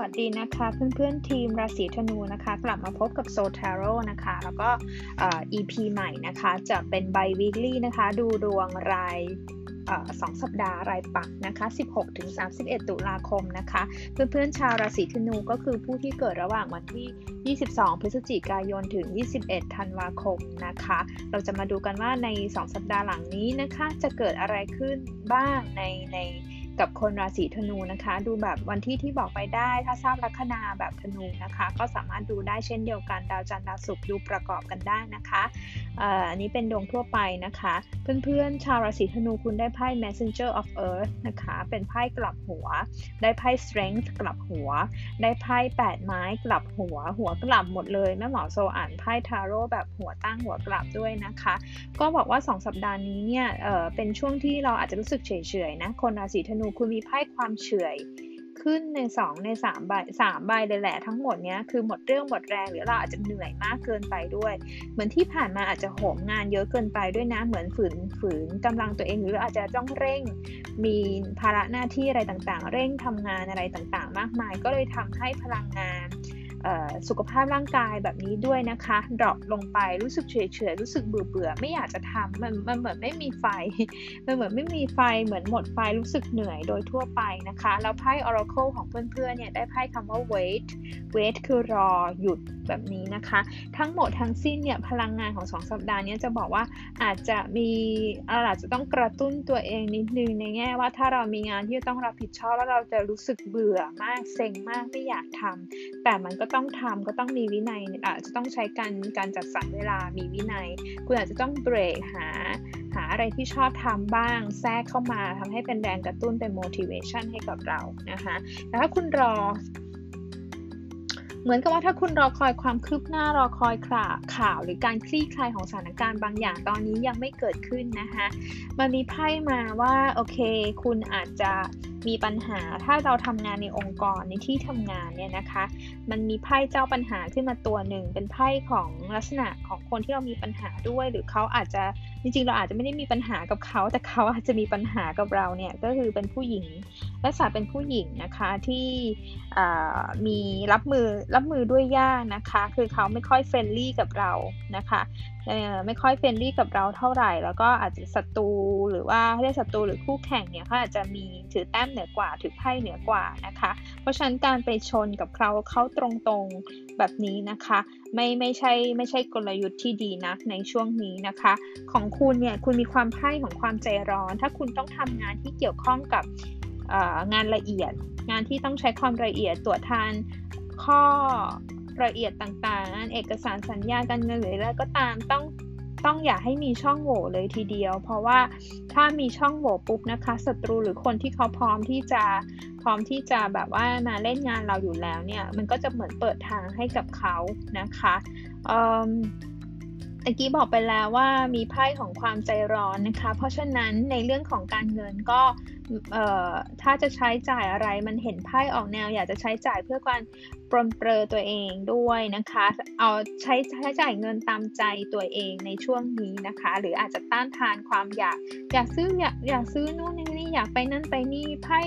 วัสดีนะคะเพื่อนๆทีมราศีธนูนะคะ กลับมาพบกับโซทาโร่นะคะ แล้วก็ EP ใหม่นะคะ จะเป็นไบวีคลี่นะคะ ดูดวงรายสองสัปดาห์รายปักนะคะ 16ถึง31 ตุลาคมนะคะ เพื่อนๆชาวราศีธนูก็คือผู้ที่เกิดระหว่างวันที่ 22 พฤศจิกายนถึง 21 ธันวาคมนะคะ เราจะมาดูกันว่าใน 2 สัปดาห์หลังนี้นะคะ จะเกิดอะไรขึ้นบ้างในใน กับคนราศีธนูนะคะ ดูแบบวันที่ที่บอกไปได้ถ้าทราบลัคนาแบบธนูนะคะ ก็สามารถดูได้เช่นเดียวกันดาวจันทร์ดาวศุกร์ดูประกอบกันได้นะคะอันนี้เป็นดวงทั่วไปนะคะ เพื่อนๆชาวราศีธนูคุณได้ไพ่ Messenger of Earth นะคะ เป็นไพ่กลับหัว ได้ไพ่ Strength กลับหัว ได้ไพ่8ไม้กลับหัว หัวกลับหมดเลยแม่หมอโซอ่านไพ่ทาโร่แบบหัวตั้งหัวกลับด้วยนะคะ ก็บอกว่า 2 สัปดาห์นี้เนี่ยเเป็นช่วงที่เราอาจจะรู้สึกเฉยๆนะคนราศีธนูคุณมีไพ่ความเฉยขึ้นใน2ใน3ใบ3ใบเลยแหละทั้งหมดเนี้ยคือหมดเรื่องหมดแรงหรือเราอาจจะเหนื่อยมากเกินไปด้วย เหมือนที่ผ่านมาอาจจะโหมงานเยอะเกินไปด้วยนะเหมือนฝืนฝืนกำลังตัวเองหรืออาจจะต้องเร่ง มีภาระหน้าที่อะไรต่างๆ เร่งทำงานอะไรต่างๆ มากมาย ก็เลยทำให้พลังงาน สุขภาพร่างกายแบบนี้ด้วยนะคะดรอปลงไปรู้สึกเฉยเฉยรู้สึกเบื่อเบื่อไม่อยากจะทำมันมันเหมือนไม่มีไฟมันเหมือนไม่มีไฟเหมือนหมดไฟรู้สึกเหนื่อยโดยทั่วไปนะคะ แล้วไพ่ Oracle ของเพื่อนๆเนี่ยได้ไพ่คำว่า wait wait คือรอหยุดแบบนี้นะคะ ทั้งหมดทั้งสิ้นเนี่ยพลังงานของ 2 สัปดาห์นี้จะบอกว่าอาจจะมีอาจจะต้องกระตุ้นตัวเองนิดนึงในแง่ว่าถ้าเรามีงานที่ต้องรับผิดชอบแล้วเราจะรู้สึกเบื่อมากเซ็งมากไม่อยากทำแต่มันก็ต้องทำก็ต้องมีวินัยอาจจะต้องใช้การการจัดสรรเวลามีวินัย คุณอาจจะต้องเบรกหา หาอะไรที่ชอบทำบ้าง แทรกเข้ามาทำให้เป็นแรงกระตุ้นเป็น motivation ให้กับเรานะคะแต่ถ้าคุณรอเหมือนกับว่าถ้าคุณรอคอยความคืบหน้ารอคอยข่าวข่าว หรือการคลี่คลายของสถานการณ์บางอย่างตอนนี้ยังไม่เกิดขึ้นนะคะมันมีไพ่มาว่าโอเค คุณอาจจะมีปัญหาถ้าเราทำงานในองค์กรในที่ทำงานเนี่ยนะคะ มันมีไพ่เจ้าปัญหาขึ้นมาตัวหนึ่ง เป็นไพ่ของลักษณะของคนที่เรามีปัญหาด้วย หรือเขาอาจจะจริงๆ เราอาจจะไม่ได้มีปัญหากับเขา แต่เขาอาจจะมีปัญหากับเราเนี่ยก็คือเป็นผู้หญิงลักษณะเป็นผู้หญิงนะคะที่มีรับมือรับมือด้วยยากนะคะ คือเขาไม่ค่อย friendly กับเรานะคะไม่ค่อยเฟรนลี่กับเราเท่าไหร่ แล้วก็อาจจะศัตรูหรือว่าเรียกศัตรูหรือคู่แข่งเนี่ยเขาอาจจะมีถือแต้มเหนือกว่าถือไพ่เหนือกว่านะคะ เพราะฉะนั้นการไปชนกับเขาเขาตรงๆแบบนี้นะคะ ไม่ไม่ใช่ไม่ใช่กลยุทธ์ที่ดีนะในช่วงนี้นะคะ ของคุณเนี่ยคุณมีความไพ่ของความใจร้อน ถ้าคุณต้องทำงานที่เกี่ยวข้องกับงานละเอียด งานที่ต้องใช้ความละเอียดตรวจทานข้อละเอียดต่างๆ เอกสารสัญญาการเงินหรืออะไรก็ตามต้อง ต้องอย่าให้มีช่องโหว่เลยทีเดียว เพราะว่าถ้ามีช่องโหว่ปุ๊บนะคะศัตรูหรือคนที่เขาพร้อมที่จะพร้อมที่จะแบบว่ามาเล่นงานเราอยู่แล้วเนี่ย มันก็จะเหมือนเปิดทางให้กับเขานะคะ ตะกี้บอกไปแล้วว่ามีไพ่ของความใจร้อนนะคะ เพราะฉะนั้นในเรื่องของการเงินก็ถ้าจะใช้จ่ายอะไรมันเห็นไพ่ออกแนว อยากจะใช้จ่ายเพื่อการปรนเปรอตัวเองด้วยนะคะ เอาใช้ใช้จ่ายเงินตามใจตัวเองในช่วงนี้นะคะ หรืออาจจะต้านทานความอยาก อยากซื้ออยากอยากซื้อนู่นนี่อยากไปนั่นไปนี่ไพ่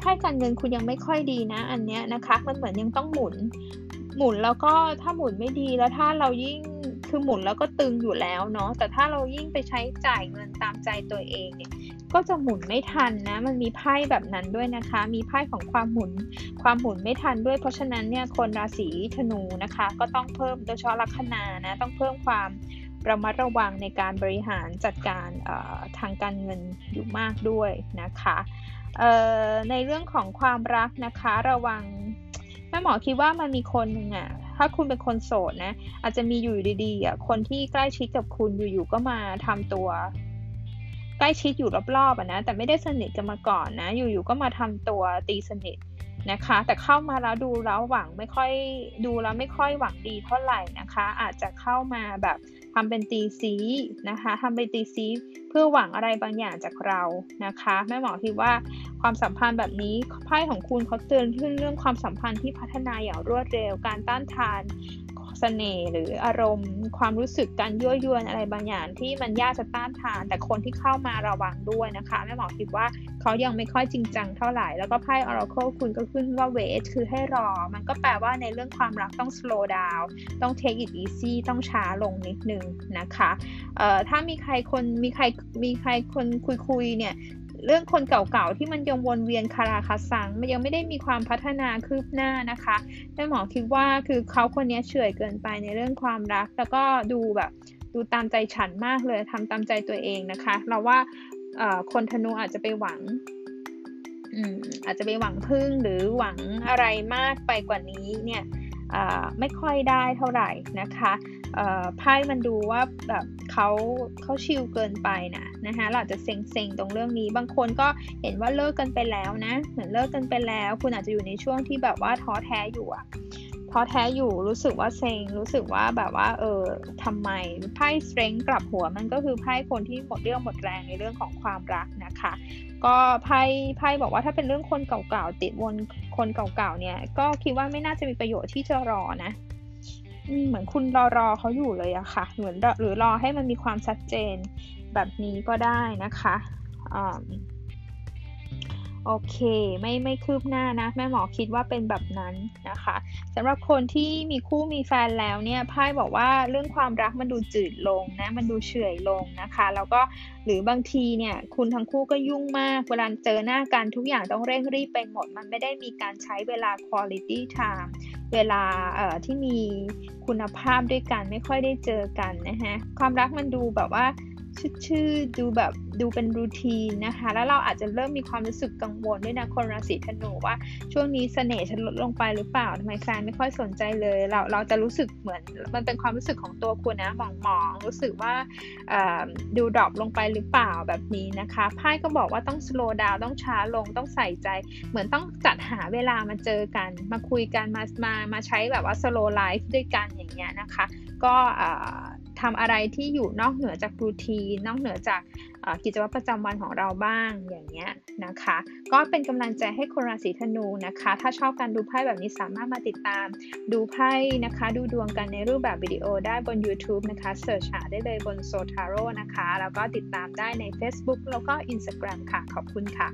ไพ่การเงินคุณยังไม่ค่อยดีนะ อันเนี้ยนะคะ มันเหมือนยังต้องหมุนหมุนแล้วก็ถ้าหมุนไม่ดีแล้วถ้าเรายิ่ง คือหมุนแล้วก็ตึงอยู่แล้วเนาะแต่ถ้าเรายิ่งไปใช้จ่ายเงินตามใจตัวเองเนี่ยก็จะหมุนไม่ทันนะมันมีไพ่แบบนั้นด้วยนะคะ มีไพ่ของความหมุน ความหมุนไม่ทันด้วย เพราะฉะนั้นเนี่ยคนราศีธนูนะคะ ก็ต้องเพิ่มโดยเฉพาะลัคนานะต้องเพิ่มความระมัดระวังในการบริหารจัดการทางการเงินอยู่มากด้วยนะคะในเรื่องของความรักนะคะระวังแม่หมอคิดว่ามันมีคนหนึ่งอะ ถ้าคุณเป็นคนโสดนะ อาจจะมีอยู่ดีๆอะคนที่ใกล้ชิดกับคุณอยู่ๆก็มาทำตัว ใกล้ชิดอยู่รอบๆนะแต่ไม่ได้สนิทกันมาก่อนนะ อยู่ๆก็มาทำตัวตีสนิทนะคะ แต่เข้ามาแล้วดูแล้วหวังไม่ค่อยดูแล้วไม่ค่อยหวังดีเท่าไหร่นะคะ อาจจะเข้ามาแบบทำเป็นตีซีนะคะทำเป็นตีซี เพื่อหวังอะไรบางอย่างจากเรานะคะแม่หมอคิดว่าความสัมพันธ์แบบนี้ไพ่ของคุณเขาเตือนขึ้นเรื่องความสัมพันธ์ที่พัฒนาอย่างรวดเร็ว การต้านทาน เสน่ห์หรืออารมณ์ ความรู้สึกการยั่วยวนอะไรบางอย่างที่มันยากจะต้านทาน แต่คนที่เข้ามาระวังด้วยนะคะแม่หมอคิดว่าเขายังไม่ค่อยจริงจังเท่าไหร่ แล้วก็ไพ่ Oracle คุณก็ขึ้นว่า wait คือให้รอ มันก็แปลว่าในเรื่องความรักต้อง slow down ต้อง take it easy ต้องช้าลงนิดนึงนะคะเอ่อถ้ามีใครคนมีใครมีใครคนคุยๆเนี่ย เรื่องคนเก่าๆที่มันยังวนเวียนคาราคาซังมันยังไม่ได้มีความพัฒนาคืบหน้านะคะแม่หมอคิดว่าคือเขาคนนี้เฉื่อยเกินไปในเรื่องความรัก แล้วก็ดูแบบดูตามใจฉันมากเลยทำตามใจตัวเองนะคะ เราว่าคนธนูอาจจะไปหวังอาจจะไปหวังพึ่งหรือหวังอะไรมากไปกว่านี้เนี่ยไม่ค่อยได้เท่าไหร่นะคะ ไพ่มันดูว่าแบบเขาเขาชิลเกินไปนะนะคะเราจะเซ็งๆตรงเรื่องนี้ บางคนก็เห็นว่าเลิกกันไปแล้วนะ เหมือนเลิกกันไปแล้ว คุณอาจจะอยู่ในช่วงที่แบบว่าท้อแท้อยู่อะท้อแท้อยู่รู้สึกว่าเซ็งรู้สึกว่าแบบว่าเออทำไมไพ่สเตรงกลับหัวมันก็คือไพ่คนที่หมดเรื่องหมดแรงในเรื่องของความรักนะคะ ก็ไพ่ไพ่บอกว่าถ้าเป็นเรื่องคนเก่าๆติดวนคนเก่าๆเนี่ยก็คิดว่าไม่น่าจะมีประโยชน์ที่จะรอนะ เหมือนคุณรอรอเขาอยู่เลยอะค่ะ เหมือนหรือรอให้มันมีความชัดเจนแบบนี้ก็ได้นะคะโอเค ไม่ไม่คืบหน้านะ แม่หมอคิดว่าเป็นแบบนั้นนะคะสำหรับคนที่มีคู่มีแฟนแล้วเนี่ยไพ่บอกว่าเรื่องความรักมันดูจืดลงนะ มันดูเฉื่อยลงนะคะ แล้วก็หรือบางทีเนี่ยคุณทั้งคู่ก็ยุ่งมาก เวลาเจอหน้ากันทุกอย่างต้องเร่งรีบไปหมด มันไม่ได้มีการใช้เวลา quality time เวลาเอ่อที่มีคุณภาพด้วยกันไม่ค่อยได้เจอกันนะฮะความรักมันดูแบบว่าชืดดูแบบ ดูเป็น routine นะคะ แล้วเราอาจจะเริ่มมีความรู้สึกกังวลด้วยนะคนราศีธนูว่าช่วงนี้เสน่ห์ฉันลดลงไปหรือเปล่าทำไมแฟนไม่ค่อยสนใจเลย เราเราจะรู้สึกเหมือนมันเป็นความรู้สึกของตัวคุณนะมองมองรู้สึกว่าดู drop ลงไปหรือเปล่าแบบนี้นะคะไพ่ก็บอกว่าต้อง slow down ต้องช้าลงต้องใส่ใจ เหมือนต้องจัดหาเวลามาเจอกัน มาคุยกันมามามาใช้แบบว่า slow life ด้วยกันอย่างเงี้ยนะคะ ก็ ทำอะไรที่อยู่นอกเหนือจากรูทีนนอกเหนือจากกิจวัตรประจำวันของเราบ้างอย่างเงี้ยนะคะ ก็เป็นกำลังใจให้คนราศีธนูนะคะ ถ้าชอบการดูไพ่แบบนี้สามารถมาติดตามดูไพ่นะคะ ดูดวงกันในรูปแบบวิดีโอได้บน YouTube นะคะเสิร์ชหาได้เลยบนโซทาโร่นะคะ แล้วก็ติดตามได้ใน Facebook แล้วก็ Instagram ค่ะ ขอบคุณค่ะ